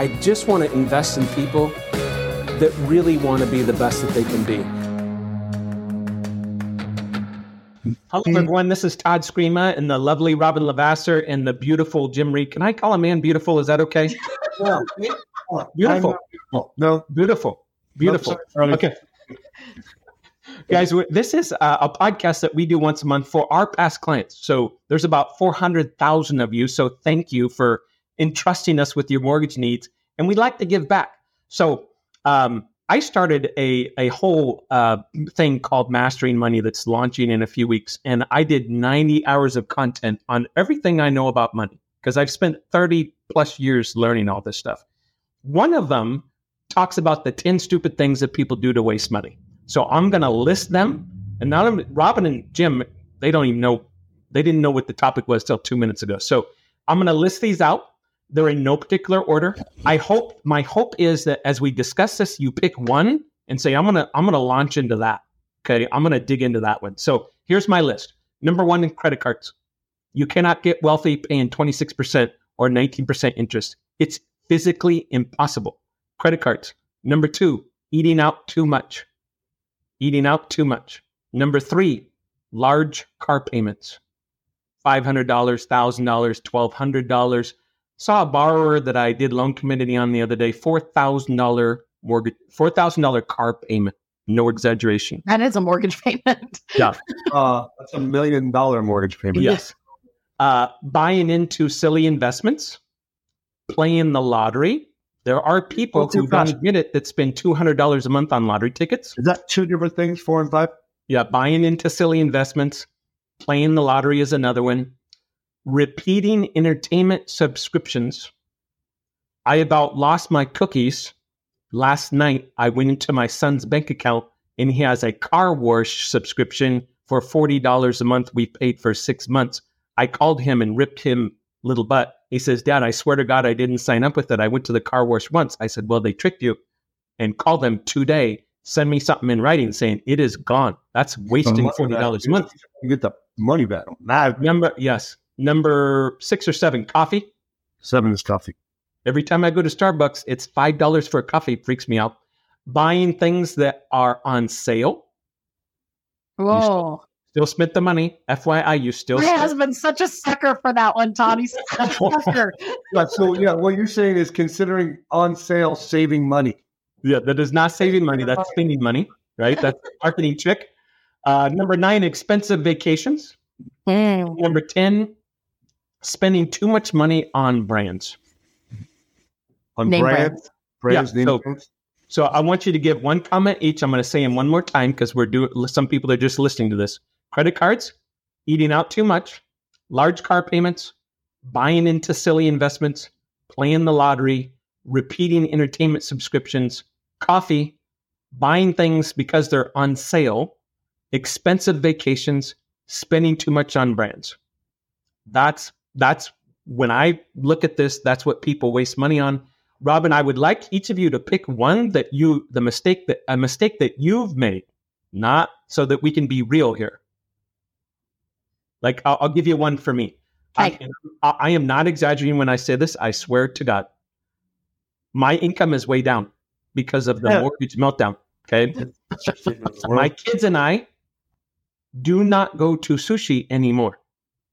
I just want to invest in people that really want to be the best that they can be. Hello, everyone. This is Todd Scrima and the lovely Robyn LaVassaur and the beautiful Jim Reed. Can I call a man beautiful? Is that okay? Yeah. Beautiful. No. Beautiful. Beautiful. sorry. Okay. Guys, this is uh, a podcast that we do once a month for our past clients. So there's about 400,000 of you. So thank you for entrusting us with your mortgage needs. And we'd like to give back. So um, I started a, a whole uh, thing called Mastering Money that's launching in a few weeks. And I did 90 hours of content on everything I know about money because I've spent 30 plus years learning all this stuff. One of them talks about the 10 stupid things that people do to waste money. So I'm going to list them. And now I'm- Robin and Jim, they don't even know, they didn't know what the topic was till two minutes ago. So I'm going to list these out. They're in no particular order. I hope, my hope is that as we discuss this, you pick one and say, I'm to, I'm to launch into that. Okay. I'm to dig into that one. So here's my list. Number one in credit cards. You cannot get wealthy paying 26% or 19% interest. It's physically impossible. Credit cards. Number two, eating out too much. Eating out too much. Number three, large car payments. $500, $1,000, $1,200. Saw a borrower that I did loan committee on the other day, $4,000 mortgage, $4,000 car payment. No exaggeration. That is a mortgage payment. Yeah. Uh, that's a million dollar mortgage payment. Yes. Uh, buying into silly investments, playing the lottery. There are people Well, who don't fast. get it that spend $200 a month on lottery tickets. Is that two different things, four and five? Yeah, buying into silly investments, playing the lottery is another one. Repeating entertainment subscriptions. I about lost my cookies last night. I went into my son's bank account and he has a car wash subscription for $40 a month we paid for six months. I called him and ripped him little butt. He says, Dad, I swear to God, I didn't sign up with it. I went to the car wash once. I said, Well, they tricked you and call them today. Send me something in writing saying it is gone. That's wasting forty dollars a month. You get the money back. Nah, Number yes, number six or seven, coffee. seven is coffee. Every time I go to Starbucks, it's five dollars for a coffee. Freaks me out. Buying things that are on sale. Whoa. Still spent the money. FYI, you still My spent- husband's such a sucker for that one, Todd. He's such a sucker. Yeah, so yeah, what you're saying is considering on sale saving money. Yeah, that is not saving money. That's spending money, right? That's a marketing trick. Uh, number nine, expensive vacations. Mm. Number 10, spending too much money on brands. On Name brands, brands, Yeah, name so- brands. So I want you to give one comment each. I'm going to say them one more time because we're doing some people are just listening to this. Credit cards, eating out too much, large car payments, buying into silly investments, playing the lottery, repeating entertainment subscriptions, coffee, buying things because they're on sale, expensive vacations, spending too much on brands. That's that's when I look at this, that's what people waste money on. Robyn, I would like each of you to pick one that you, the mistake that a mistake that you've made, not so that we can be real here. Like I'll, I'll give you one for me. I, I, I am not exaggerating when I say this. I swear to God, my income is way down because of the oh. mortgage meltdown. Okay, my kids and I do not go to sushi anymore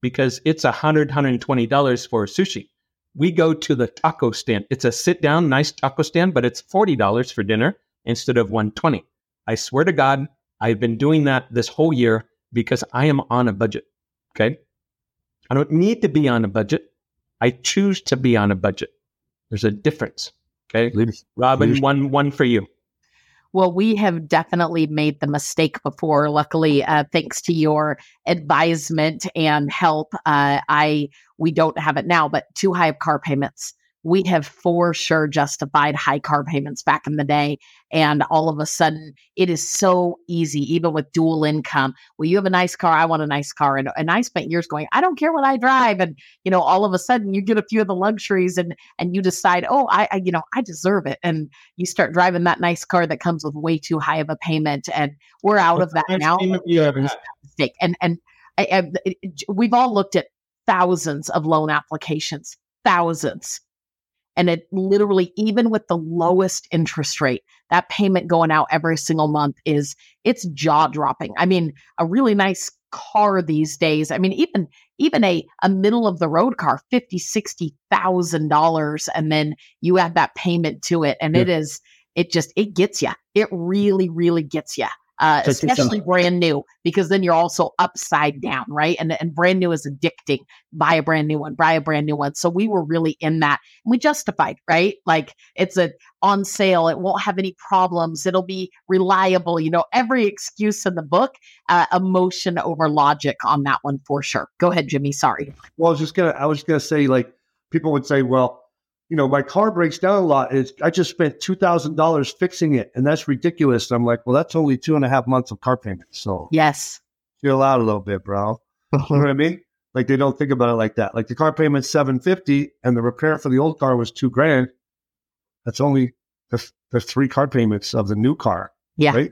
because it's a hundred, hundred and twenty dollars for sushi. We go to the taco stand. It's a sit down, nice taco stand, but it's forty dollars for dinner instead of one twenty. I swear to God, I've been doing that this whole year because I am on a budget. Okay, I don't need to be on a budget. I choose to be on a budget. There's a difference. Okay, Robyn, Leadership. one one for you. Well, we have definitely made the mistake before. Luckily, uh, thanks to your advisement and help, uh, I we don't have it now. But too high of car payments. We have for sure justified high car payments back in the day, and all of a sudden, it is so easy, even with dual income. Well, you have a nice car, I want a nice car, and and I spent years going, I don't care what I drive, and you know, all of a sudden, you get a few of the luxuries, and and you decide, oh, I, I you know, I deserve it, and you start driving that nice car that comes with way too high of a payment and we're out of that now You ever had? mistake and and I, I, we've all looked at thousands of loan applications thousands And it literally, even with the lowest interest rate, that payment going out every single month is it's jaw dropping. I mean, a really nice car these days. I mean, even even a a middle of the road car, fifty, sixty thousand dollars, and then you add that payment to it, and Yeah. it is it just it gets you. It really, really gets you. Uh, So it's just a- especially brand new, because then you're also upside down, right? And and brand new is addicting. Buy a brand new one, buy a brand new one. So we were really in that. And we justified, right? Like it's a on sale. It won't have any problems. It'll be reliable. You know, every excuse in the book, uh, emotion over logic on that one for sure. Go ahead, Jimmy. Sorry. Well, I was just gonna, I was just gonna say, like, people would say, well, you know, my car breaks down a lot. It's, I just spent two thousand dollars fixing it, and that's ridiculous. And I'm like, well, that's only two and a half months of car payments. So Yes. chill out a little bit, bro. you know what I mean? Like they don't think about it like that. Like the car payment's seven fifty, and the repair for the old car was two grand. That's only the, the three car payments of the new car. Yeah. Right.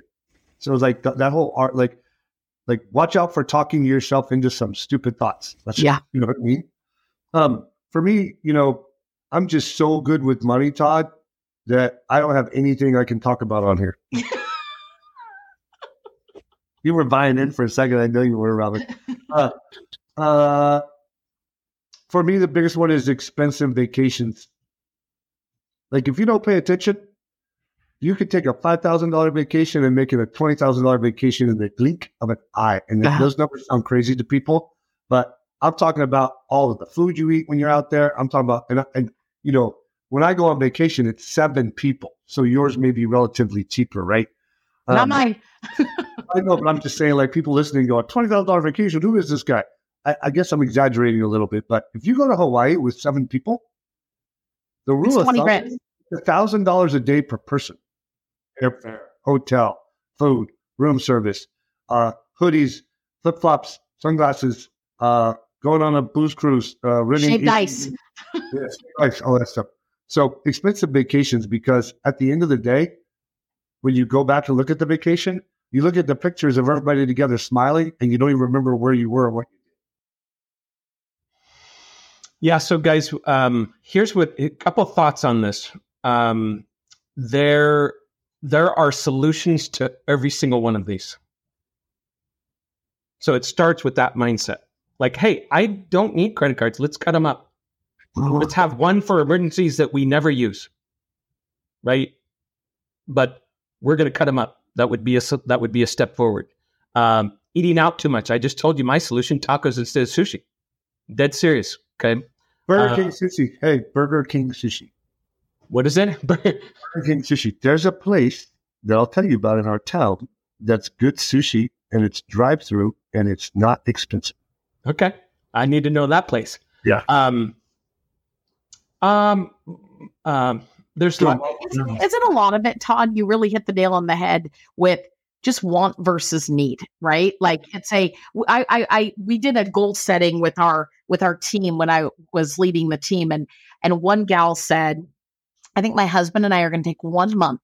So it's like th- that whole art, like, like watch out for talking yourself into some stupid thoughts. That's, Yeah. You know what I mean? Um, for me, you know, I'm just so good with money, Todd, that I don't have anything I can talk about on here. you were buying in for a second. I know you were, Robert. Uh, uh, for me, the biggest one is expensive vacations. Like if you don't pay attention, you could take a five thousand dollar vacation and make it a twenty thousand dollar vacation in the blink of an eye. And Yeah. those numbers sound crazy to people, but I'm talking about all of the food you eat when you're out there. I'm talking about and, and you know when I go on vacation, it's seven people, so yours may be relatively cheaper, right? Not Um, mine. I know, but I'm just saying, like people listening go, twenty thousand dollar vacation. Who is this guy? I, I guess I'm exaggerating a little bit, but if you go to Hawaii with seven people, the It's rule of 20 thumb is thousand dollars a day per person. Airfare, hotel, food, room service, uh, hoodies, flip flops, sunglasses, uh, going on a booze cruise, uh, renting Shaved ice. yes, ice, all that stuff. So expensive vacations because at the end of the day, when you go back to look at the vacation, you look at the pictures of everybody together smiling, and you don't even remember where you were. or What you did. Yeah. So, guys, um, here's what a couple thoughts on this. Um, there, there are solutions to every single one of these. So it starts with that mindset. Like, hey, I don't need credit cards. Let's cut them up. Let's have one for emergencies that we never use. Right. But we're going to cut them up. That would be a that would be a step forward. Um, eating out too much. I just told you my solution: tacos instead of sushi. Dead serious. Okay. Burger Uh, King sushi. Hey, Burger King sushi. What is it? Burger King sushi. There's a place that I'll tell you about in our town that's good sushi, and it's drive through, and it's not expensive. Okay. I need to know that place. Yeah. Um. Um. Um. There's Go lot, Isn't, isn't a lot of it, Todd? You really hit the nail on the head with just want versus need, right? Like it's a, I, I, I, we did a goal setting with our with our team when I was leading the team, and and one gal said, I think my husband and I are going to take one month,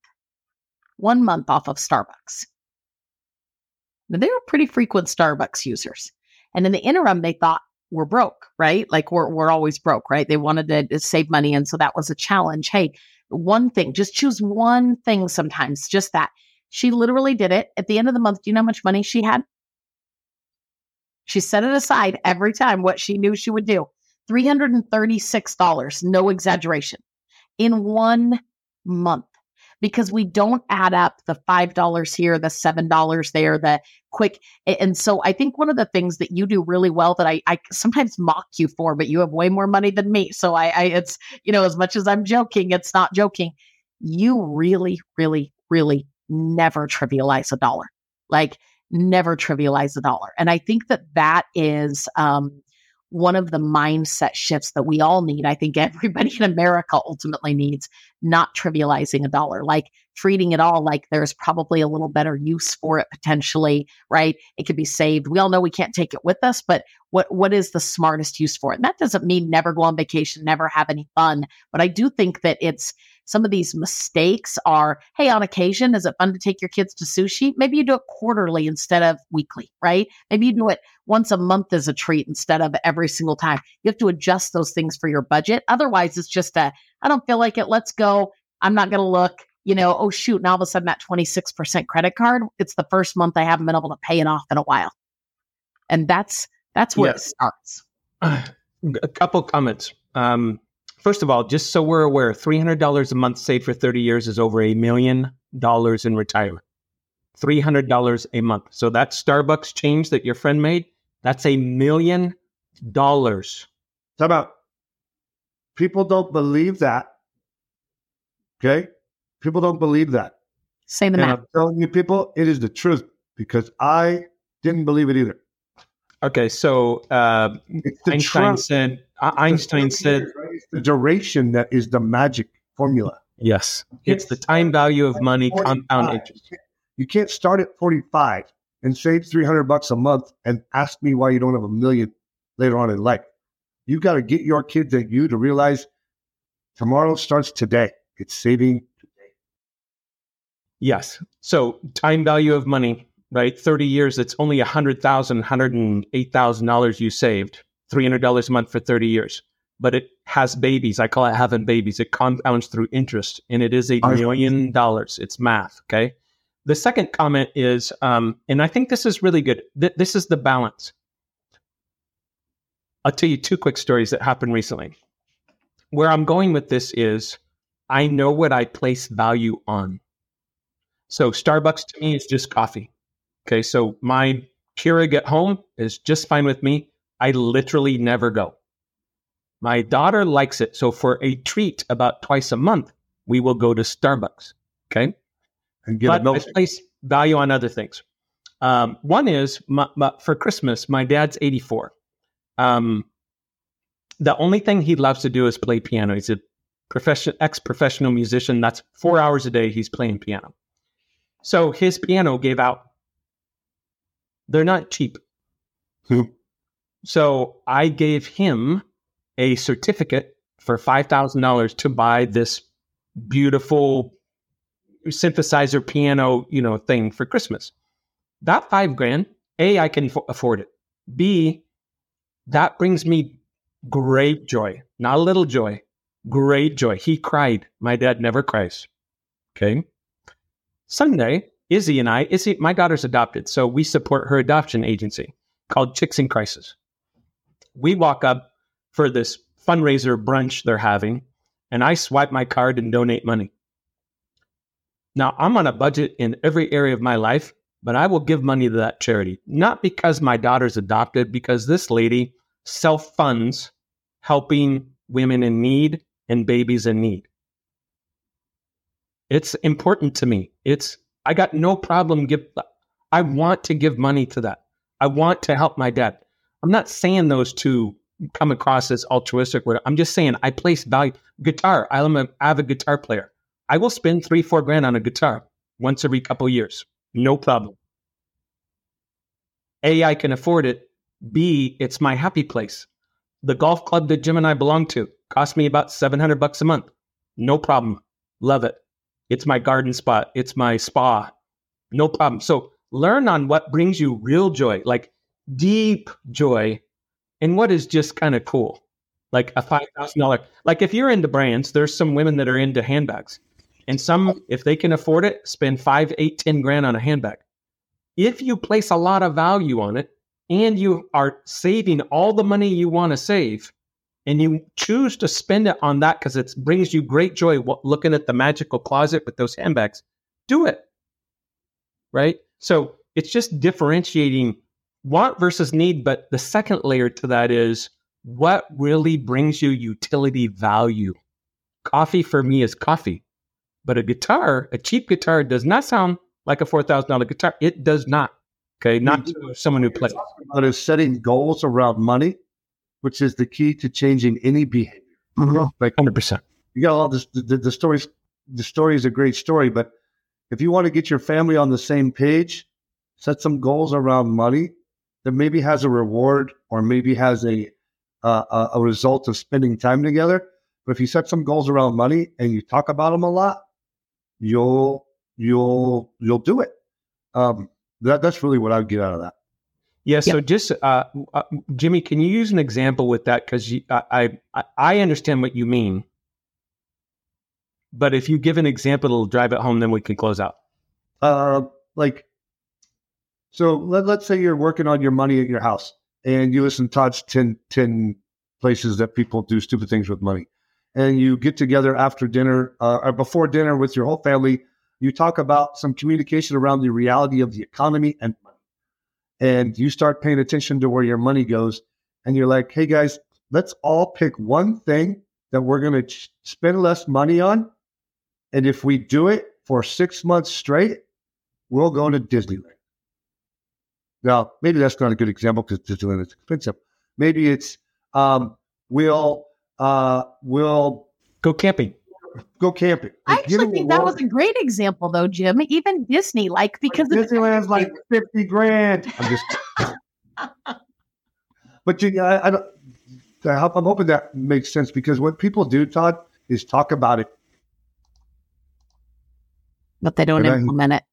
one month off of Starbucks. Now, they were pretty frequent Starbucks users, and in the interim, they thought we're broke, right? Like we're we're always broke, right? They wanted to save money, and so that was a challenge. Hey, one thing, just choose one thing sometimes, just that. She literally did it. At the end of the month, do you know how much money she had? She set it aside every time what she knew she would do. $336, no exaggeration, in one month. Because we don't add up the $5 here, the $7 there, the quick. And so I think one of the things that you do really well that I, I sometimes mock you for, but you have way more money than me. So I, I, it's, you know, as much as I'm joking, it's not joking. You really, really, really never trivialize a dollar. Like never trivialize a dollar. And I think that that is um, one of the mindset shifts that we all need. I think everybody in America ultimately needs not trivializing a dollar, like treating it all like there's probably a little better use for it potentially, right? It could be saved. We all know we can't take it with us, but what what is the smartest use for it? And that doesn't mean never go on vacation, never have any fun, but I do think that it's some of these mistakes are hey, on occasion, is it fun to take your kids to sushi? Maybe you do it quarterly instead of weekly, right? Maybe you do it once a month as a treat instead of every single time. You have to adjust those things for your budget. Otherwise, it's just a, I don't feel like it. Let's go. I'm not going to look you know, oh shoot, now all of a sudden that 26% credit card, it's the first month I haven't been able to pay it off in a while. And that's that's where it starts. A couple comments. Um, first of all, just so we're aware, three hundred dollars a month saved for thirty years is over a million dollars in retirement. Three hundred dollars a month. So that Starbucks change that your friend made, that's a million dollars. How about people don't believe that. Okay, people don't believe that. Say the and math. I'm telling you, people, it is the truth because I didn't believe it either. Okay, so uh, Einstein said. uh, Einstein said, the duration that is the magic formula. "Yes, it's the time value of money, compound interest." You can't start at 45 and save 300 bucks a month and ask me why you don't have a million later on in life. You got to get your kids and you to realize tomorrow starts today. It's saving today. Yes. So time value of money, right? 30 years, it's only $100,000, $108,000 you saved, $300 a month for 30 years. But it has babies. I call it having babies. It compounds through interest, and it is a million dollars. It's math. Okay. The second comment is, um, and I think this is really good. Th- this is the balance. I'll tell you two quick stories that happened recently. Where I'm going with this is I know what I place value on. So Starbucks to me is just coffee. Okay, so my Keurig at home is just fine with me. I literally never go. My daughter likes it, so for a treat about twice a month, we will go to Starbucks. Okay, and get but a milk. I place value on other things. Um, one is my, my, for Christmas, my dad's 84. Um, the only thing he loves to do is play piano. He's a profession, ex-professional musician. That's four hours a day he's playing piano. So his piano gave out. They're not cheap. So I gave him a certificate for five thousand dollars to buy this beautiful synthesizer piano, you know, thing for Christmas. That five grand, A, I can fo- afford it. B, that brings me great joy, not a little joy, great joy. He cried. My dad never cries. Okay. Sunday, Izzy and I, Izzy, my daughter's adopted, so we support her adoption agency called Chicks in Crisis. We walk up for this fundraiser brunch they're having, and I swipe my card and donate money. Now, I'm on a budget in every area of my life, but I will give money to that charity, not because my daughter's adopted, because this lady self funds helping women in need and babies in need. It's important to me. It's I got no problem give I want to give money to that. I want to help my dad. I'm not saying those two come across as altruistic. I'm just saying I place value. Guitar. I'm an avid guitar player. I will spend three, four grand on a guitar once every couple years. No problem. A, I can afford it. B, it's my happy place. The golf club that Jim and I belong to cost me about 700 bucks a month. No problem. Love it. It's my garden spot. It's my spa. No problem. So learn on what brings you real joy, like deep joy, and what is just kind of cool. Like a $5,000. Like if you're into brands, there's some women that are into handbags. And some, if they can afford it, spend five, eight, ten grand on a handbag. If you place a lot of value on it and you are saving all the money you want to save, and you choose to spend it on that because it brings you great joy looking at the magical closet with those handbags, do it. Right? So it's just differentiating want versus need. But the second layer to that is what really brings you utility value. Coffee for me is coffee, but a guitar, a cheap guitar, does not sound like a $4,000 guitar. It does not. Okay. Not to someone who plays. But is setting goals around money, which is the key to changing any behavior. Like 100%. you got all this. The, the stories. The story is a great story, but if you want to get your family on the same page, set some goals around money that maybe has a reward or maybe has a uh, a- a result of spending time together. But if you set some goals around money and you talk about them a lot, you'll you'll you'll do it. Um, that that's really what I would get out of that. Yeah. So just uh, uh, Jimmy, can you use an example with that? Because I, I I understand what you mean, but if you give an example, it'll drive it home. Then we can close out. Uh, like, so let, let's say you're working on your money at your house and you listen to Todd's 10, 10 places that people do stupid things with money. And you get together after dinner uh, or before dinner with your whole family. You talk about some communication around the reality of the economy and. And you start paying attention to where your money goes. And you're like, hey guys, let's all pick one thing that we're going to ch- spend less money on. And if we do it for six months straight, we'll go to Disneyland. Now, maybe that's not a good example because Disneyland is expensive. Maybe it's um, we'll uh, we'll go camping. Go camping. I actually think that was a great example, though, Jim. Even Disney, like because Disneyland's like fifty grand. I'm just, but you, I, I don't. I'm hoping that makes sense because what people do, Todd, is talk about it, but they don't and implement I, it.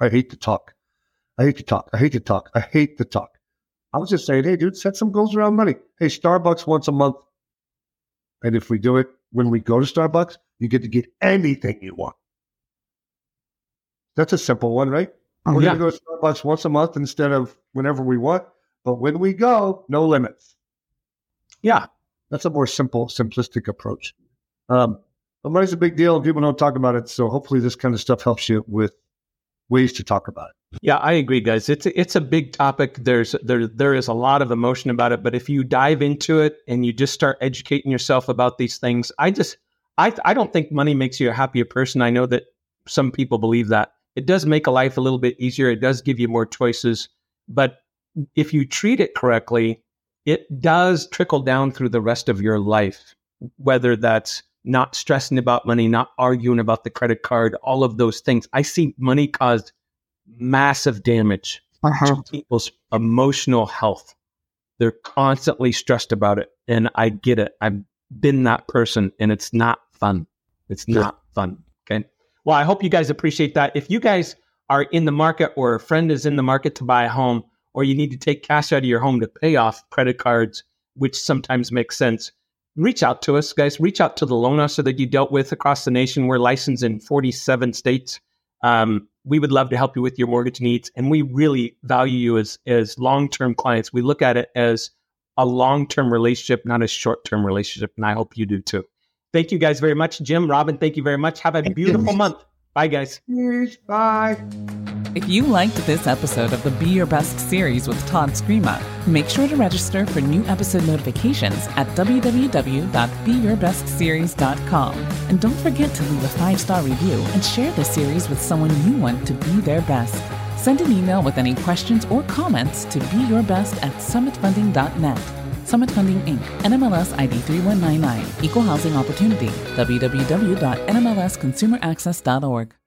I hate to talk. I hate to talk. I hate to talk. I hate to talk. I was just saying, hey, dude, set some goals around money. Hey, Starbucks once a month. And if we do it when we go to Starbucks, you get to get anything you want. That's a simple one, right? Oh, We're yeah. going to go to Starbucks once a month instead of whenever we want. But when we go, no limits. Yeah. That's a more simple, simplistic approach. Um, but money's a big deal and people don't talk about it. So hopefully this kind of stuff helps you with ways to talk about it. Yeah, I agree, guys. It's a, it's a big topic. There's there there is a lot of emotion about it, but if you dive into it and you just start educating yourself about these things, I just I I don't think money makes you a happier person. I know that some people believe that. It does make a life a little bit easier. It does give you more choices, but if you treat it correctly, it does trickle down through the rest of your life, whether that's not stressing about money, not arguing about the credit card, all of those things. I see money caused massive damage uh-huh. to people's emotional health. They're constantly stressed about it. And I get it. I've been that person and it's not fun. It's not fun. Okay. Well, I hope you guys appreciate that. If you guys are in the market or a friend is in the market to buy a home, or you need to take cash out of your home to pay off credit cards, which sometimes makes sense, reach out to us, guys. Reach out to the loan officer that you dealt with across the nation. We're licensed in 47 states. Um, we would love to help you with your mortgage needs, and we really value you as as long term clients. We look at it as a long term relationship, not a short term relationship, and I hope you do too. Thank you guys very much, Jim, Robyn. Thank you very much. Have a beautiful month. Bye, guys. Bye. If you liked this episode of the Be Your Best series with Todd Scrima, make sure to register for new episode notifications at www.beyourbestseries.com. And don't forget to leave a five star review and share this series with someone you want to be their best. Send an email with any questions or comments to beyourbest at summitfunding.net. Summit Funding Inc., NMLS ID 3199, Equal Housing Opportunity, www.nmlsconsumeraccess.org.